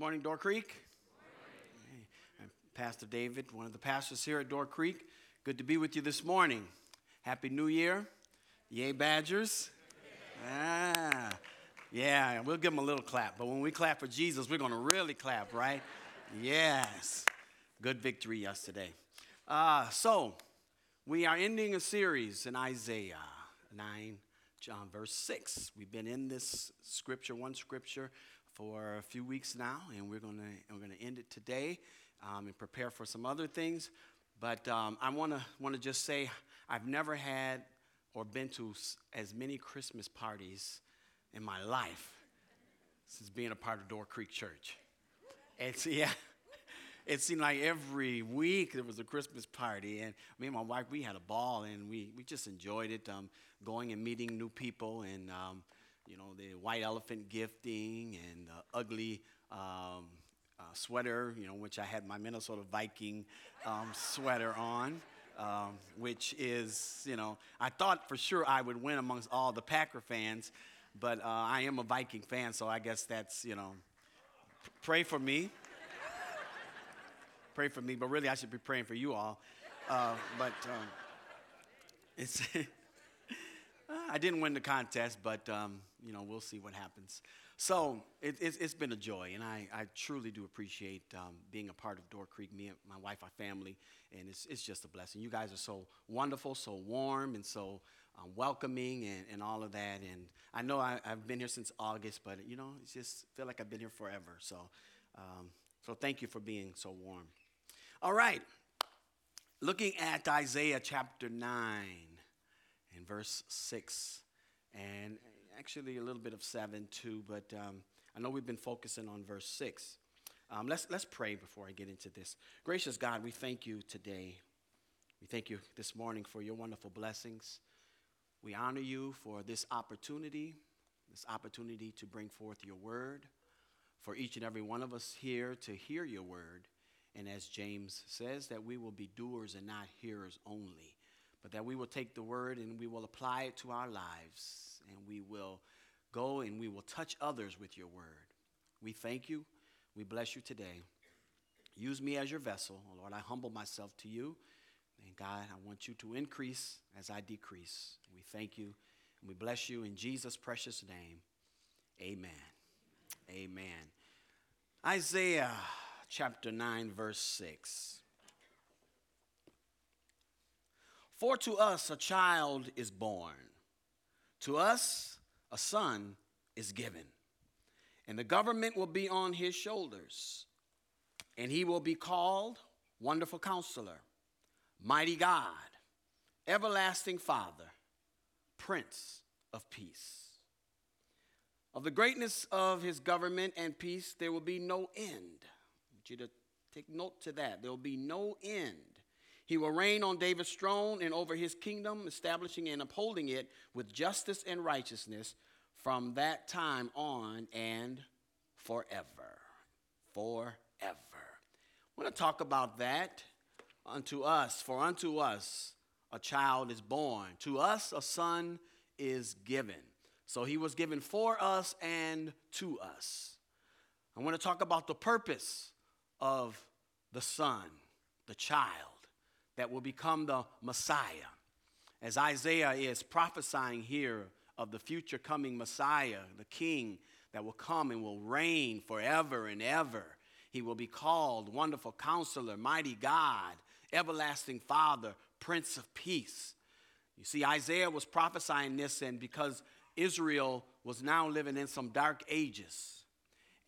Morning, Door Creek. Morning. I'm Pastor David, one of the pastors here at Door Creek. Good to be with you this morning. Happy New Year. Yay, Badgers. Ah, yeah, we'll give them a little clap. But when we clap for Jesus, we're going to really clap, right? Yes. Good victory yesterday. Uh, so, we are ending a series in Isaiah 9, John, verse 6. We've been in this scripture, one scripture, for a few weeks now, and we're going to we're going to end it today um, and prepare for some other things. But um, I want to want to just say I've never had or been to as many Christmas parties in my life since being a part of Door Creek Church. It's yeah. It seemed like every week there was a Christmas party, and me and my wife we had a ball, and we, we just enjoyed it. Um, going and meeting new people, and um, know, the white elephant gifting and the ugly um, uh, sweater, you know, which I had my Minnesota Viking um, sweater on. Um, which is, you know, I thought for sure I would win amongst all the Packer fans, but uh, I am a Viking fan, so I guess that's, you know, pray for me. pray for me, but really I should be praying for you all. Uh, but um, it's I didn't win the contest, but um, you know we'll see what happens. So it, it's, it's been a joy, and I, I truly do appreciate um, being a part of Door Creek. Me and my wife, our family, and it's, it's just a blessing. You guys are so wonderful, so warm, and so um, welcoming, and, and all of that. And I know I, have been here since August, but you know, it's just feel like I've been here forever. So, um, so thank you for being so warm. All right, looking at Isaiah chapter nine in verse 6, and actually a little bit of 7 too, but um, I know we've been focusing on verse 6. Um, let's, let's pray before I get into this. Gracious God, we thank you today. We thank you this morning for your wonderful blessings. We honor you for this opportunity, this opportunity to bring forth your word, for each and every one of us here to hear your word. And as James says, that we will be doers and not hearers only but that we will take the word and we will apply it to our lives and we will go and we will touch others with your word. We thank you. We bless you today. Use me as your vessel. Lord, I humble myself to you. And God, I want you to increase as I decrease. We thank you and we bless you in Jesus' precious name. Amen. Amen. Isaiah chapter 9, verse 6. For to us a child is born, to us a son is given, and the government will be on his shoulders, and he will be called Wonderful Counselor, Mighty God, Everlasting Father, Prince of Peace. Of the greatness of his government and peace, there will be no end. I want you to take note to that. There will be no end he will reign on David's throne and over his kingdom, establishing and upholding it with justice and righteousness from that time on and forever. Forever. I want to talk about that. Unto us, for unto us a child is born, to us a son is given. So he was given for us and to us. I want to talk about the purpose of the son, the child that will become the Messiah. As Isaiah is prophesying here of the future coming Messiah, the King that will come and will reign forever and ever. He will be called Wonderful Counselor, Mighty God, Everlasting Father, Prince of Peace. You see, Isaiah was prophesying this, and because Israel was now living in some dark ages.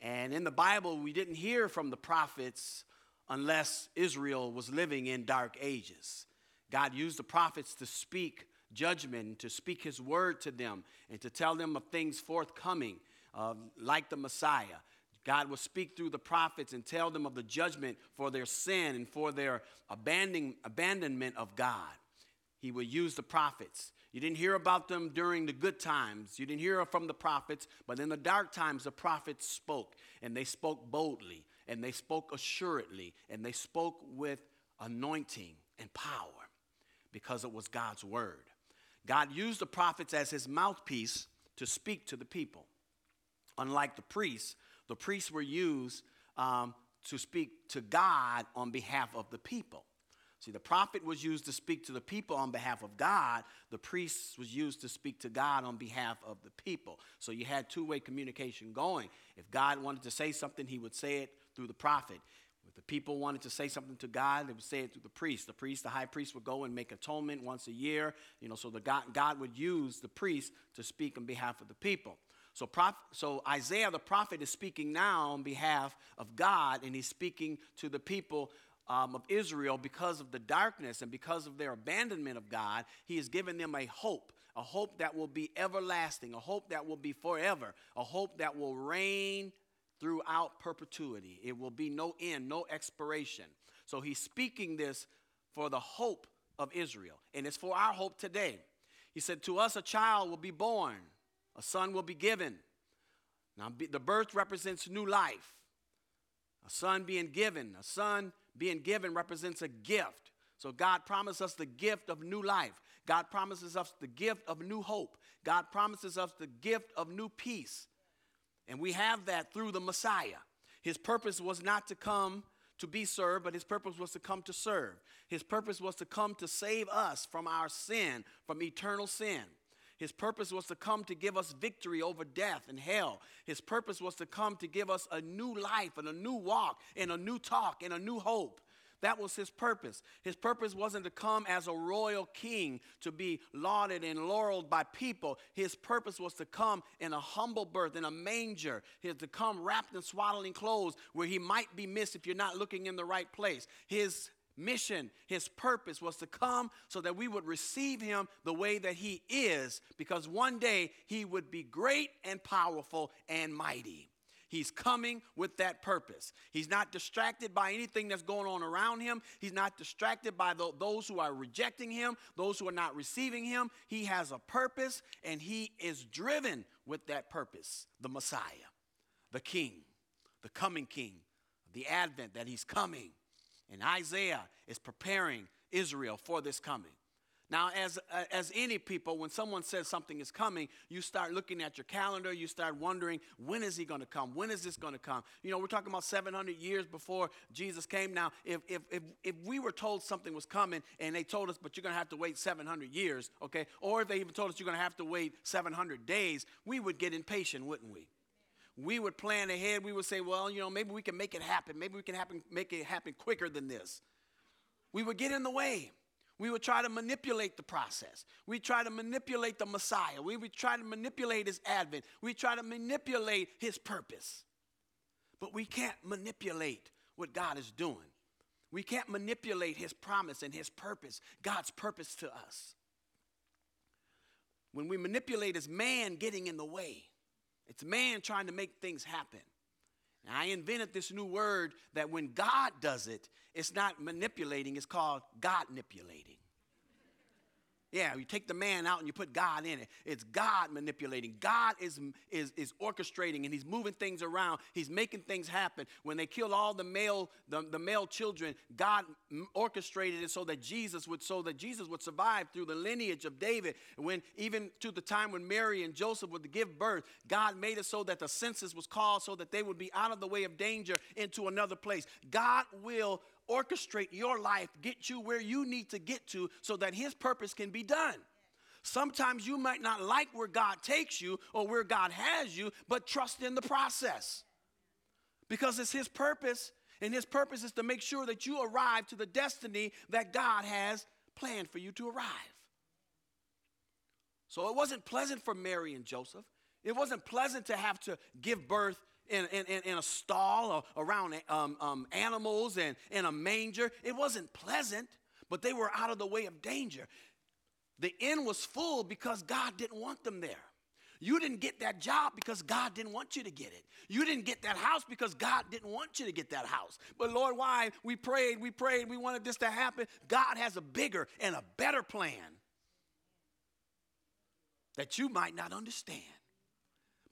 And in the Bible, we didn't hear from the prophets unless Israel was living in dark ages. God used the prophets to speak judgment, to speak his word to them, and to tell them of things forthcoming, uh, like the Messiah. God will speak through the prophets and tell them of the judgment for their sin and for their abandoning, abandonment of God. He will use the prophets. You didn't hear about them during the good times. You didn't hear from the prophets, but in the dark times, the prophets spoke, and they spoke boldly and they spoke assuredly, and they spoke with anointing and power because it was God's word. God used the prophets as his mouthpiece to speak to the people. Unlike the priests, the priests were used um, to speak to God on behalf of the people. See, the prophet was used to speak to the people on behalf of God. The priest was used to speak to God on behalf of the people. So you had two way communication going. If God wanted to say something, he would say it through the prophet. If the people wanted to say something to God, they would say it through the priest. The priest, the high priest, would go and make atonement once a year. You know, so the God, God would use the priest to speak on behalf of the people. So, prof, so Isaiah the prophet is speaking now on behalf of God, and he's speaking to the people um, of Israel because of the darkness and because of their abandonment of God. He has given them a hope, a hope that will be everlasting, a hope that will be forever, a hope that will reign throughout perpetuity. It will be no end, no expiration. So he's speaking this for the hope of Israel, and it's for our hope today. He said, To us a child will be born, a son will be given. Now, the birth represents new life. A son being given, a son being given represents a gift. So God promises us the gift of new life. God promises us the gift of new hope. God promises us the gift of new peace. And we have that through the Messiah. His purpose was not to come to be served, but his purpose was to come to serve. His purpose was to come to save us from our sin, from eternal sin. His purpose was to come to give us victory over death and hell. His purpose was to come to give us a new life and a new walk and a new talk and a new hope. That was his purpose. His purpose wasn't to come as a royal king to be lauded and laureled by people. His purpose was to come in a humble birth, in a manger. He to come wrapped in swaddling clothes where he might be missed if you're not looking in the right place. His mission, his purpose was to come so that we would receive him the way that he is, because one day he would be great and powerful and mighty. He's coming with that purpose. He's not distracted by anything that's going on around him. He's not distracted by the, those who are rejecting him, those who are not receiving him. He has a purpose and he is driven with that purpose the Messiah, the King, the coming King, the Advent that he's coming. And Isaiah is preparing Israel for this coming. Now, as, uh, as any people, when someone says something is coming, you start looking at your calendar, you start wondering, when is he going to come? When is this going to come? You know, we're talking about 700 years before Jesus came. Now, if, if, if, if we were told something was coming and they told us, but you're going to have to wait 700 years, okay, or if they even told us you're going to have to wait 700 days, we would get impatient, wouldn't we? we would plan ahead. We would say, well, you know, maybe we can make it happen. Maybe we can happen, make it happen quicker than this. We would get in the way. We would try to manipulate the process. We try to manipulate the Messiah. We would try to manipulate his advent. We try to manipulate his purpose. But we can't manipulate what God is doing. We can't manipulate his promise and his purpose, God's purpose to us. When we manipulate, is man getting in the way. It's man trying to make things happen. I invented this new word that when God does it, it's not manipulating, it's called God manipulating. Yeah, you take the man out and you put God in it. It's God manipulating. God is, is, is orchestrating and he's moving things around. He's making things happen. When they killed all the male, the, the male children, God orchestrated it so that Jesus would so that Jesus would survive through the lineage of David. When even to the time when Mary and Joseph would give birth, God made it so that the census was called so that they would be out of the way of danger into another place. God will orchestrate your life, get you where you need to get to so that His purpose can be done. Sometimes you might not like where God takes you or where God has you, but trust in the process because it's His purpose, and His purpose is to make sure that you arrive to the destiny that God has planned for you to arrive. So it wasn't pleasant for Mary and Joseph. It wasn't pleasant to have to give birth in, in, in a stall or around um, um, animals and in a manger. It wasn't pleasant, but they were out of the way of danger. The inn was full because God didn't want them there. You didn't get that job because God didn't want you to get it. You didn't get that house because God didn't want you to get that house. But Lord, why? We prayed, we prayed, we wanted this to happen. God has a bigger and a better plan that you might not understand.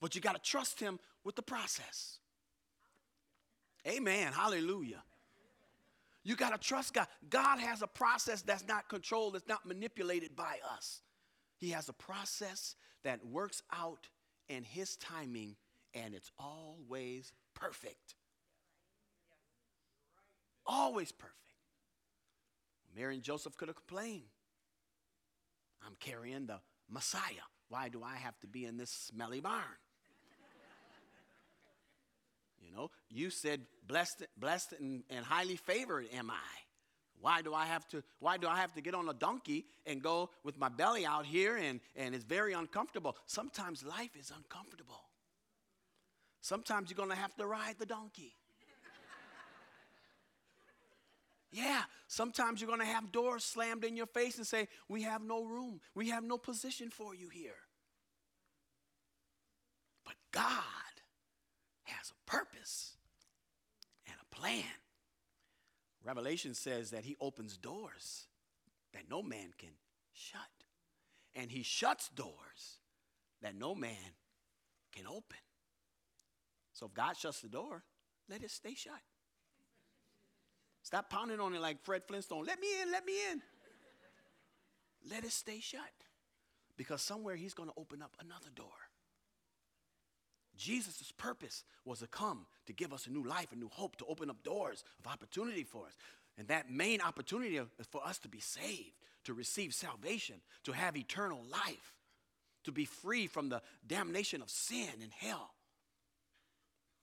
But you got to trust Him with the process. Amen. Hallelujah. You got to trust God. God has a process that's not controlled, that's not manipulated by us. He has a process that works out in His timing, and it's always perfect. Always perfect. Mary and Joseph could have complained. I'm carrying the Messiah. Why do I have to be in this smelly barn? You know, you said, blessed, blessed and, and highly favored am I. Why do I have to why do I have to get on a donkey and go with my belly out here and, and it's very uncomfortable? Sometimes life is uncomfortable. Sometimes you're gonna have to ride the donkey. Yeah, sometimes you're to have doors slammed in your face and say, We have no room. We have no position for you here. But God has a purpose and a plan. Revelation says that He opens doors that no man can shut, and He shuts doors that no man can open. So if God shuts the door, let it stay shut. Stop pounding on it like Fred Flintstone. Let me in, let me in. Let it stay shut. Because somewhere he's going to open up another door. Jesus' purpose was to come to give us a new life, a new hope, to open up doors of opportunity for us. And that main opportunity is for us to be saved, to receive salvation, to have eternal life, to be free from the damnation of sin and hell.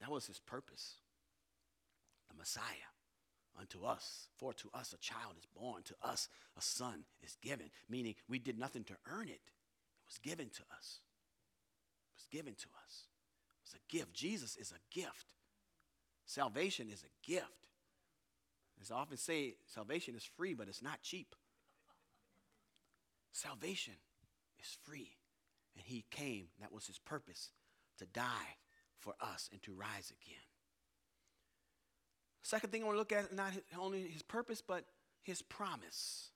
That was his purpose. The Messiah. Unto us, for to us a child is born, to us a son is given, meaning we did nothing to earn it. It was given to us. It was given to us. It was a gift. Jesus is a gift. Salvation is a gift. As I often say, salvation is free, but it's not cheap. Salvation is free. And he came, that was his purpose, to die for us and to rise again. Second thing I want to look at, not only his purpose, but his promise.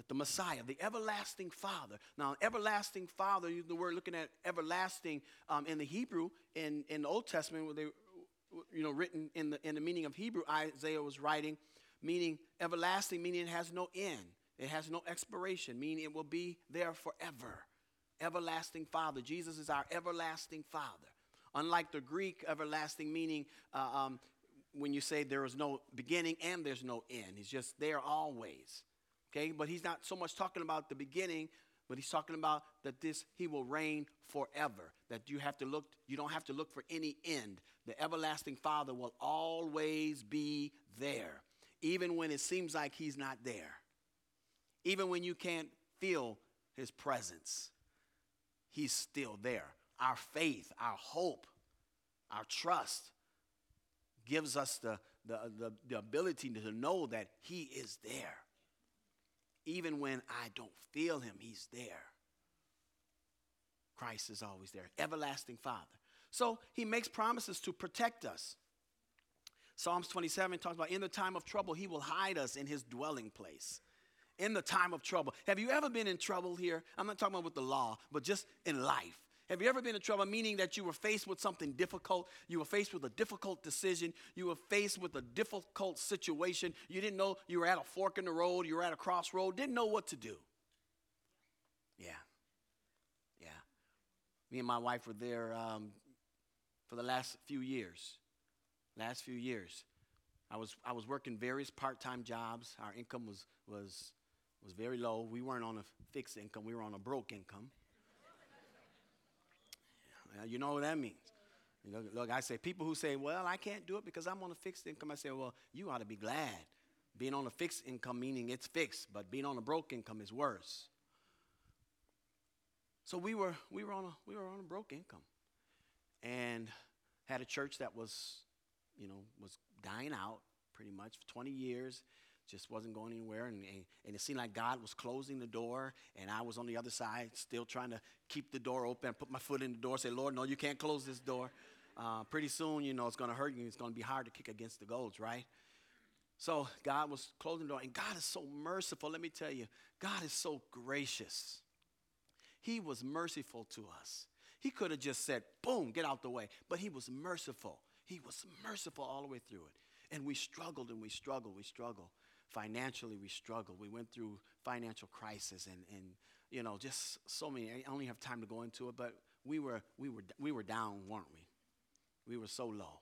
That the Messiah, the everlasting Father. Now, everlasting Father, using the word looking at everlasting um, in the Hebrew, in, in the Old Testament, where they, you know, written in the, in the meaning of Hebrew, Isaiah was writing, meaning everlasting, meaning it has no end. It has no expiration, meaning it will be there forever. Everlasting Father. Jesus is our everlasting Father. Unlike the Greek everlasting, meaning uh, um, when you say there is no beginning and there's no end. He's just there always. Okay, but he's not so much talking about the beginning, but he's talking about that this he will reign forever. That you have to look, you don't have to look for any end. The everlasting Father will always be there, even when it seems like he's not there. Even when you can't feel his presence, he's still there. Our faith, our hope, our trust gives us the, the, the, the ability to know that He is there. Even when I don't feel Him, He's there. Christ is always there, everlasting Father. So He makes promises to protect us. Psalms 27 talks about in the time of trouble, He will hide us in His dwelling place. In the time of trouble. Have you ever been in trouble here? I'm not talking about with the law, but just in life. Have you ever been in trouble, meaning that you were faced with something difficult? You were faced with a difficult decision. You were faced with a difficult situation. You didn't know you were at a fork in the road. You were at a crossroad. Didn't know what to do. Yeah. Yeah. Me and my wife were there um, for the last few years. Last few years. I was, I was working various part-time jobs. Our income was, was, was very low. We weren't on a fixed income. We were on a broke income. You know what that means. Look, I say, people who say, well, I can't do it because I'm on a fixed income, I say, well, you ought to be glad. Being on a fixed income meaning it's fixed, but being on a broke income is worse. So we were, we were, on, a, we were on a broke income and had a church that was, you know, was dying out pretty much for 20 years just wasn't going anywhere. And, and, it seemed like God was closing the door, and I was on the other side, still trying to keep the door open, put my foot in the door, say, Lord, no, you can't close this door. Uh, pretty soon, you know, it's going to hurt you. It's going to be hard to kick against the goals, right? So God was closing the door, and God is so merciful. Let me tell you, God is so gracious. He was merciful to us. He could have just said, boom, get out the way. But he was merciful. He was merciful all the way through it. And we struggled and we struggled, we struggled financially we struggled. We went through financial crisis and, and you know, just so many. I only have time to go into it, but we were, we were, we were down, weren't we? We were so low.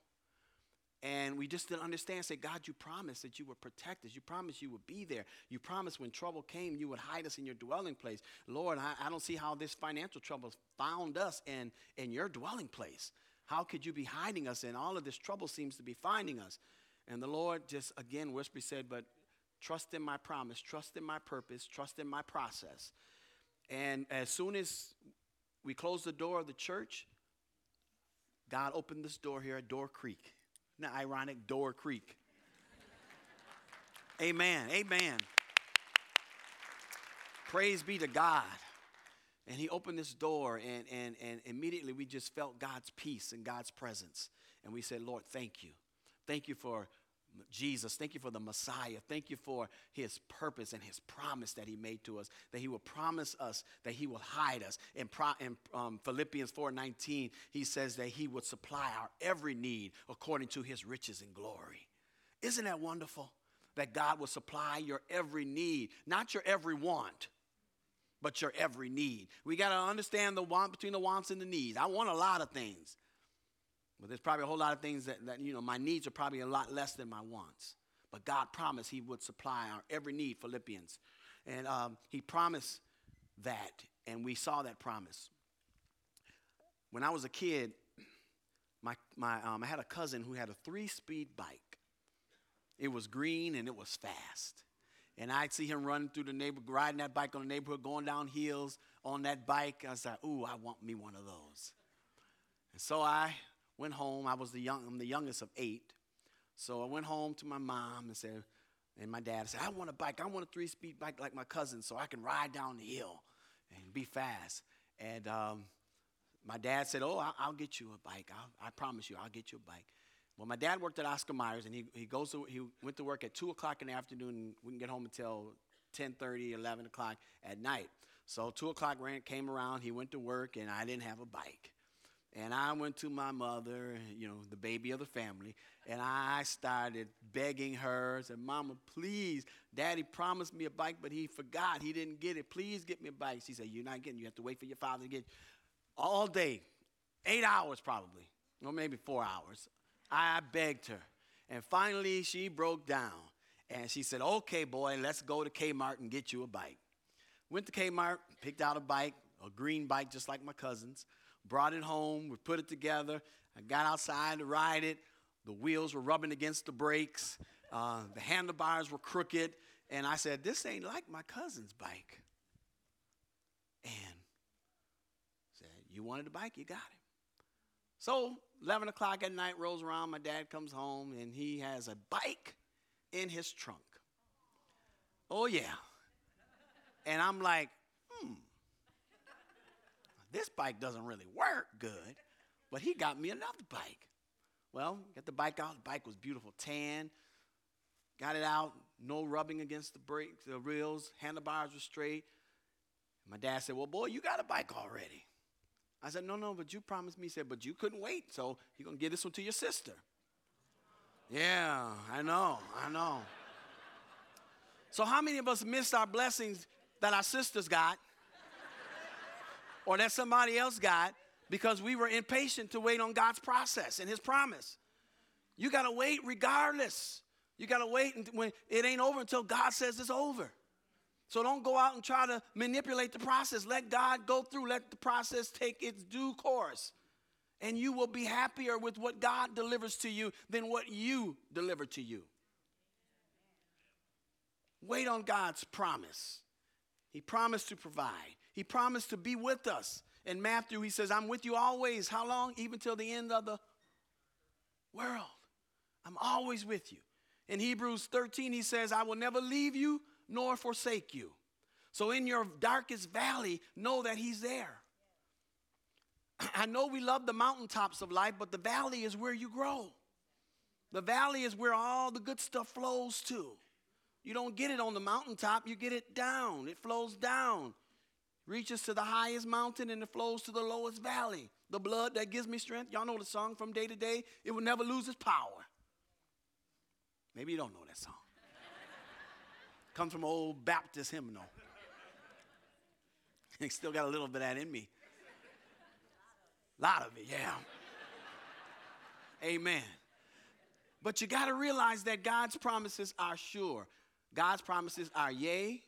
And we just didn't understand. Say, God, you promised that you would protect us. You promised you would be there. You promised when trouble came, you would hide us in your dwelling place. Lord, I, I don't see how this financial trouble found us in, in your dwelling place. How could you be hiding us? And all of this trouble seems to be finding us. And the Lord just again whispered, said, But trust in my promise, trust in my purpose, trust in my process. And as soon as we closed the door of the church, God opened this door here at Door Creek. Isn't ironic? Door Creek. Amen. Amen. Praise be to God. And he opened this door, and, and, and immediately we just felt God's peace and God's presence. And we said, Lord, thank you. Thank you for Jesus. Thank you for the Messiah. Thank you for his purpose and his promise that he made to us, that he will promise us that he will hide us. In, Pro, in um, Philippians 4.19, he says that he would supply our every need according to his riches and glory. Isn't that wonderful? That God will supply your every need, not your every want, but your every need. We got to understand the want between the wants and the needs. I want a lot of things. But there's probably a whole lot of things that, that, you know, my needs are probably a lot less than my wants. But God promised He would supply our every need, Philippians. And um, He promised that, and we saw that promise. When I was a kid, my, my, um, I had a cousin who had a three speed bike. It was green and it was fast. And I'd see him running through the neighborhood, riding that bike on the neighborhood, going down hills on that bike. I was like, ooh, I want me one of those. And so I went home. I was the young, I'm the youngest of eight. So I went home to my mom and said, and my dad said, I want a bike. I want a three-speed bike like my cousin so I can ride down the hill and be fast. And um, my dad said, oh, I'll, I'll get you a bike. I'll, i promise you, I'll get you a bike. Well, my dad worked at Oscar Myers, and he, he, goes to, he went to work at 2 o'clock in the afternoon, and we can get home until 10.30, 11 o'clock at night. So 2 o'clock ran, came around, he went to work, and I didn't have a bike. And I went to my mother, you know, the baby of the family, and I started begging her. I said, Mama, please, Daddy promised me a bike, but he forgot. He didn't get it. Please get me a bike. She said, You're not getting it. You have to wait for your father to get it. All day, eight hours probably, or maybe four hours. I begged her. And finally, she broke down. And she said, Okay, boy, let's go to Kmart and get you a bike. Went to Kmart, picked out a bike, a green bike just like my cousin's brought it home, we put it together. I got outside to ride it. The wheels were rubbing against the brakes, uh, the handlebars were crooked. And I said, This ain't like my cousin's bike. And said, You wanted a bike? You got it. So 11 o'clock at night rolls around. My dad comes home and he has a bike in his trunk. Oh, yeah. And I'm like, this bike doesn't really work good, but he got me another bike. Well, got the bike out. The bike was beautiful, tan. Got it out, no rubbing against the brakes, the wheels, handlebars were straight. My dad said, Well, boy, you got a bike already. I said, No, no, but you promised me. He said, But you couldn't wait, so you're going to give this one to your sister. Yeah, I know, I know. So, how many of us missed our blessings that our sisters got or that somebody else got because we were impatient to wait on God's process and His promise. You got to wait regardless. You got to wait when it ain't over until God says it's over. So don't go out and try to manipulate the process. Let God go through, let the process take its due course. And you will be happier with what God delivers to you than what you deliver to you. Wait on God's promise. He promised to provide. He promised to be with us. In Matthew, he says, I'm with you always. How long? Even till the end of the world. I'm always with you. In Hebrews 13, he says, I will never leave you nor forsake you. So in your darkest valley, know that he's there. I know we love the mountaintops of life, but the valley is where you grow. The valley is where all the good stuff flows to. You don't get it on the mountaintop, you get it down. It flows down reaches to the highest mountain and it flows to the lowest valley. The blood that gives me strength, y'all know the song from day to day, it will never lose its power. Maybe you don't know that song. Comes from old Baptist hymnal. I still got a little bit of that in me. A lot of it, yeah. Amen. But you got to realize that God's promises are sure. God's promises are yea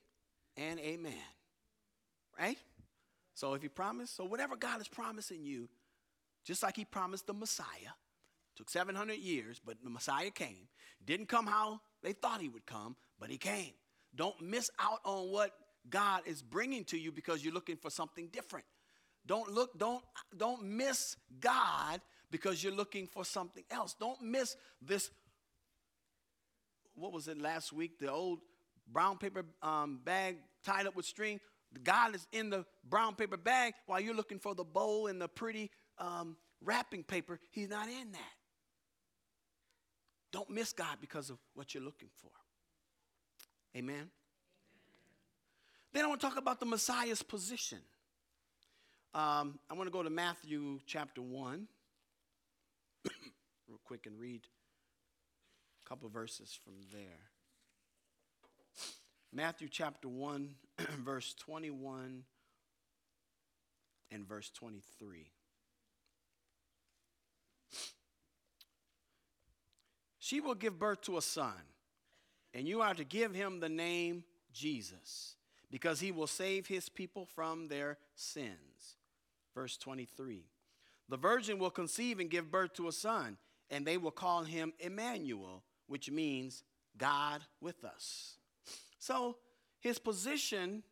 and amen. So if he promised, so whatever God is promising you, just like he promised the Messiah, took 700 years, but the Messiah came. Didn't come how they thought he would come, but he came. Don't miss out on what God is bringing to you because you're looking for something different. Don't look don't don't miss God because you're looking for something else. Don't miss this what was it last week? The old brown paper um, bag tied up with string. God is in the brown paper bag while you're looking for the bowl and the pretty um, wrapping paper. He's not in that. Don't miss God because of what you're looking for. Amen. Then I want to talk about the Messiah's position. Um, I want to go to Matthew chapter 1 real quick and read a couple verses from there. Matthew chapter 1, verse 21 and verse 23. She will give birth to a son, and you are to give him the name Jesus, because he will save his people from their sins. Verse 23. The virgin will conceive and give birth to a son, and they will call him Emmanuel, which means God with us. So his position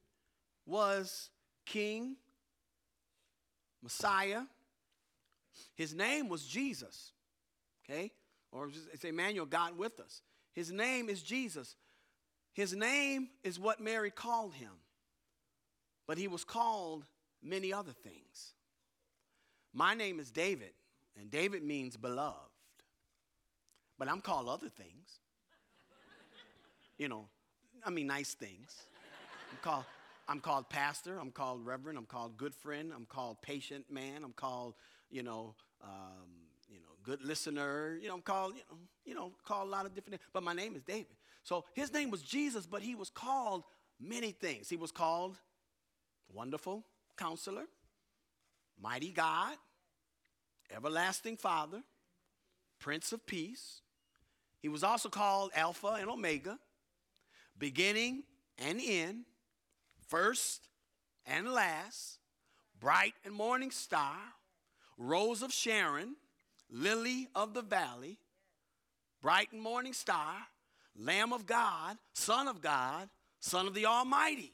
was king, Messiah. His name was Jesus, okay? Or it's Emmanuel, God with us. His name is Jesus. His name is what Mary called him, but he was called many other things. My name is David, and David means beloved, but I'm called other things. you know, I mean, nice things. I'm called, I'm called pastor. I'm called reverend. I'm called good friend. I'm called patient man. I'm called, you know, um, you know, good listener. You know, I'm called, you know, you know, called a lot of different. But my name is David. So his name was Jesus, but he was called many things. He was called Wonderful Counselor, Mighty God, Everlasting Father, Prince of Peace. He was also called Alpha and Omega, beginning and end, first and last, bright and morning star, rose of Sharon, lily of the valley, bright and morning star, Lamb of God, Son of God, Son of the Almighty.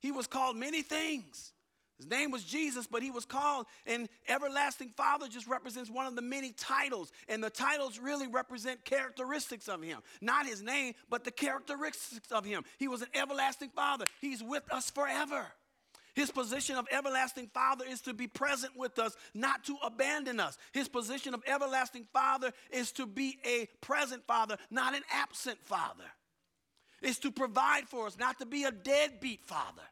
He was called many things. His name was Jesus, but he was called, and Everlasting Father just represents one of the many titles. And the titles really represent characteristics of him. Not his name, but the characteristics of him. He was an everlasting Father, he's with us forever. His position of everlasting Father is to be present with us, not to abandon us. His position of everlasting Father is to be a present Father, not an absent Father. Is to provide for us, not to be a deadbeat Father.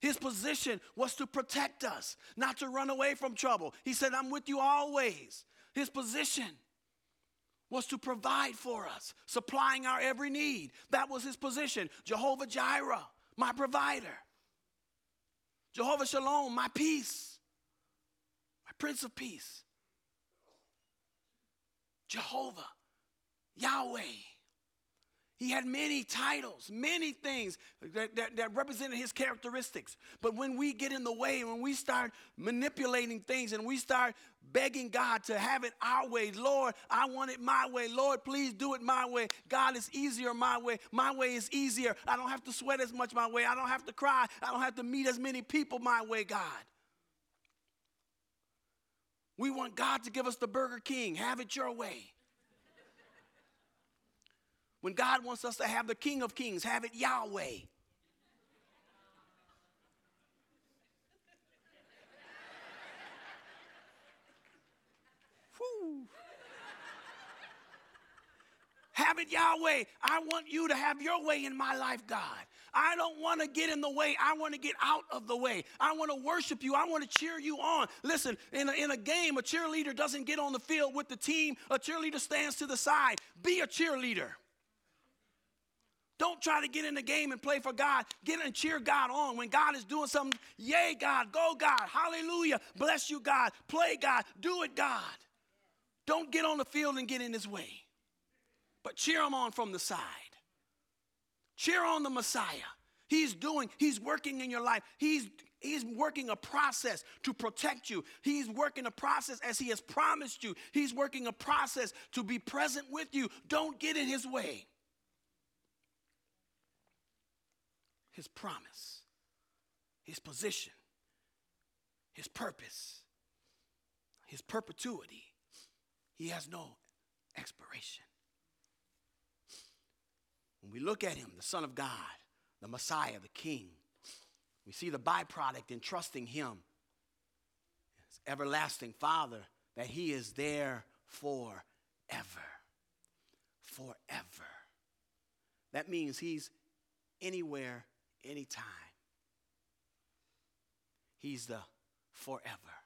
His position was to protect us, not to run away from trouble. He said, I'm with you always. His position was to provide for us, supplying our every need. That was his position. Jehovah Jireh, my provider. Jehovah Shalom, my peace, my Prince of Peace. Jehovah, Yahweh. He had many titles, many things that, that, that, represented his characteristics. But when we get in the way, when we start manipulating things and we start begging God to have it our way, Lord, I want it my way. Lord, please do it my way. God is easier my way. My way is easier. I don't have to sweat as much my way. I don't have to cry. I don't have to meet as many people my way, God. We want God to give us the Burger King. Have it your way. When God wants us to have the King of Kings, have it Yahweh. Have it Yahweh. I want you to have your way in my life, God. I don't want to get in the way. I want to get out of the way. I want to worship you. I want to cheer you on. Listen, in a, in a game, a cheerleader doesn't get on the field with the team, a cheerleader stands to the side. Be a cheerleader. Don't try to get in the game and play for God. Get and cheer God on. When God is doing something, yay, God, go, God, hallelujah, bless you, God, play, God, do it, God. Don't get on the field and get in His way. but cheer him on from the side. Cheer on the Messiah. He's doing, he's working in your life. He's, he's working a process to protect you. He's working a process as he has promised you. He's working a process to be present with you. Don't get in his way. His promise, his position, his purpose, his perpetuity. He has no expiration. When we look at him, the Son of God, the Messiah, the King, we see the byproduct in trusting him as everlasting Father, that he is there forever. Forever. That means he's anywhere, anytime. He's the forever,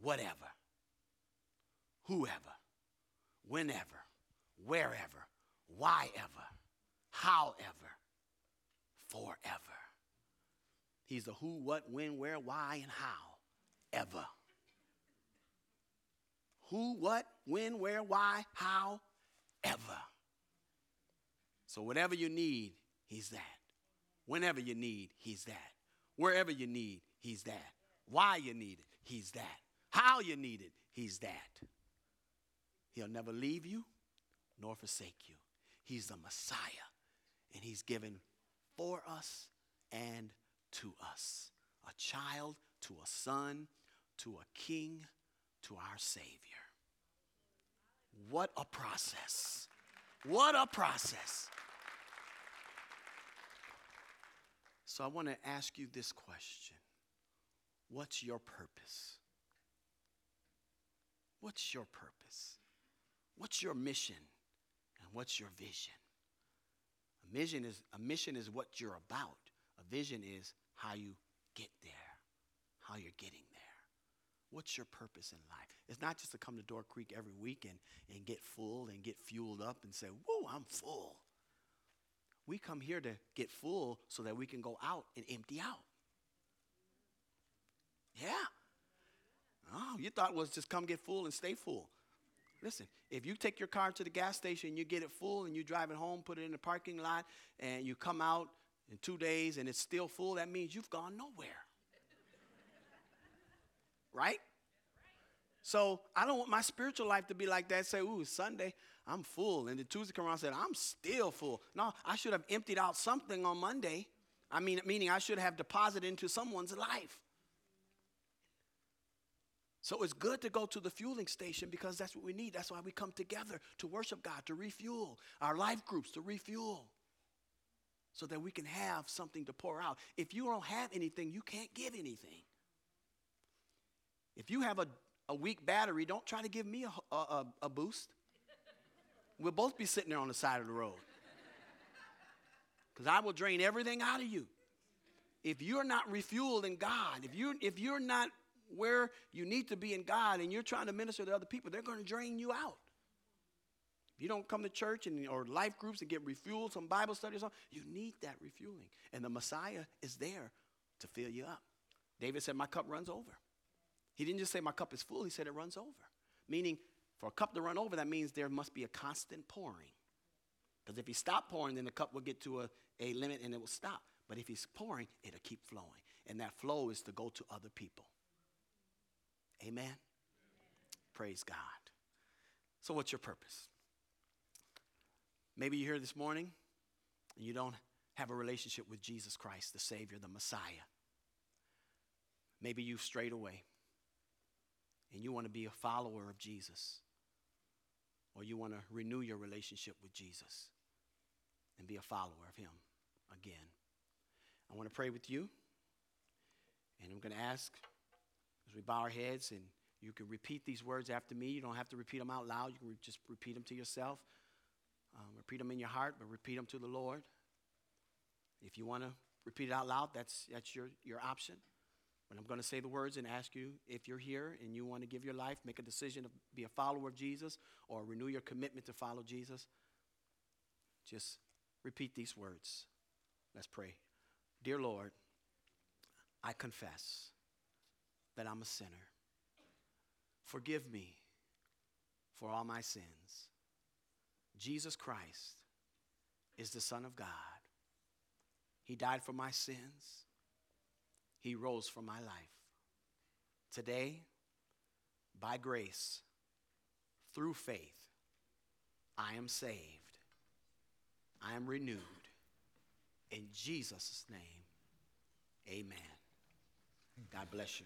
whatever, whoever, whenever, wherever, why ever, however, forever. He's the who, what, when, where, why, and how, ever. Who, what, when, where, why, how, ever. So, whatever you need, He's that. Whenever you need, He's that. Wherever you need, He's that. Why you need it, He's that. How you need it, He's that. He'll never leave you nor forsake you. He's the Messiah, and He's given for us and to us a child, to a son, to a king, to our Savior. What a process! What a process! So I want to ask you this question What's your purpose? What's your purpose? What's your mission? And what's your vision? A mission is a mission is what you're about. A vision is how you get there, how you're getting there. What's your purpose in life? It's not just to come to Door Creek every week and, and get full and get fueled up and say, Whoa, I'm full. We come here to get full so that we can go out and empty out. Yeah. Oh, you thought it was just come get full and stay full. Listen, if you take your car to the gas station, you get it full, and you drive it home, put it in the parking lot, and you come out in two days and it's still full, that means you've gone nowhere. right? So I don't want my spiritual life to be like that. Say, ooh, Sunday, I'm full. And the Tuesday come around and said, I'm still full. No, I should have emptied out something on Monday. I mean, meaning I should have deposited into someone's life. So it's good to go to the fueling station because that's what we need. That's why we come together to worship God, to refuel, our life groups to refuel, so that we can have something to pour out. If you don't have anything, you can't give anything. If you have a, a weak battery, don't try to give me a, a, a boost. We'll both be sitting there on the side of the road. Because I will drain everything out of you. If you're not refueled in God, if, you, if you're not where you need to be in God and you're trying to minister to other people, they're going to drain you out. If you don't come to church and, or life groups and get refueled, some Bible something, you need that refueling. And the Messiah is there to fill you up. David said, My cup runs over. He didn't just say, My cup is full, he said, It runs over. Meaning, for a cup to run over, that means there must be a constant pouring. Because if he stopped pouring, then the cup will get to a, a limit and it will stop. But if he's pouring, it'll keep flowing. And that flow is to go to other people. Amen? Amen? Praise God. So, what's your purpose? Maybe you're here this morning and you don't have a relationship with Jesus Christ, the Savior, the Messiah. Maybe you've strayed away and you want to be a follower of Jesus, or you want to renew your relationship with Jesus and be a follower of Him again. I want to pray with you, and I'm going to ask as we bow our heads, and you can repeat these words after me. You don't have to repeat them out loud, you can re- just repeat them to yourself. Um, repeat them in your heart, but repeat them to the Lord. If you want to repeat it out loud, that's, that's your, your option. But I'm going to say the words and ask you if you're here and you want to give your life, make a decision to be a follower of Jesus or renew your commitment to follow Jesus, just repeat these words. Let's pray. Dear Lord, I confess that I'm a sinner. Forgive me for all my sins. Jesus Christ is the Son of God. He died for my sins, He rose for my life. Today, by grace, through faith, I am saved. I am renewed. In Jesus' name, amen. God bless you.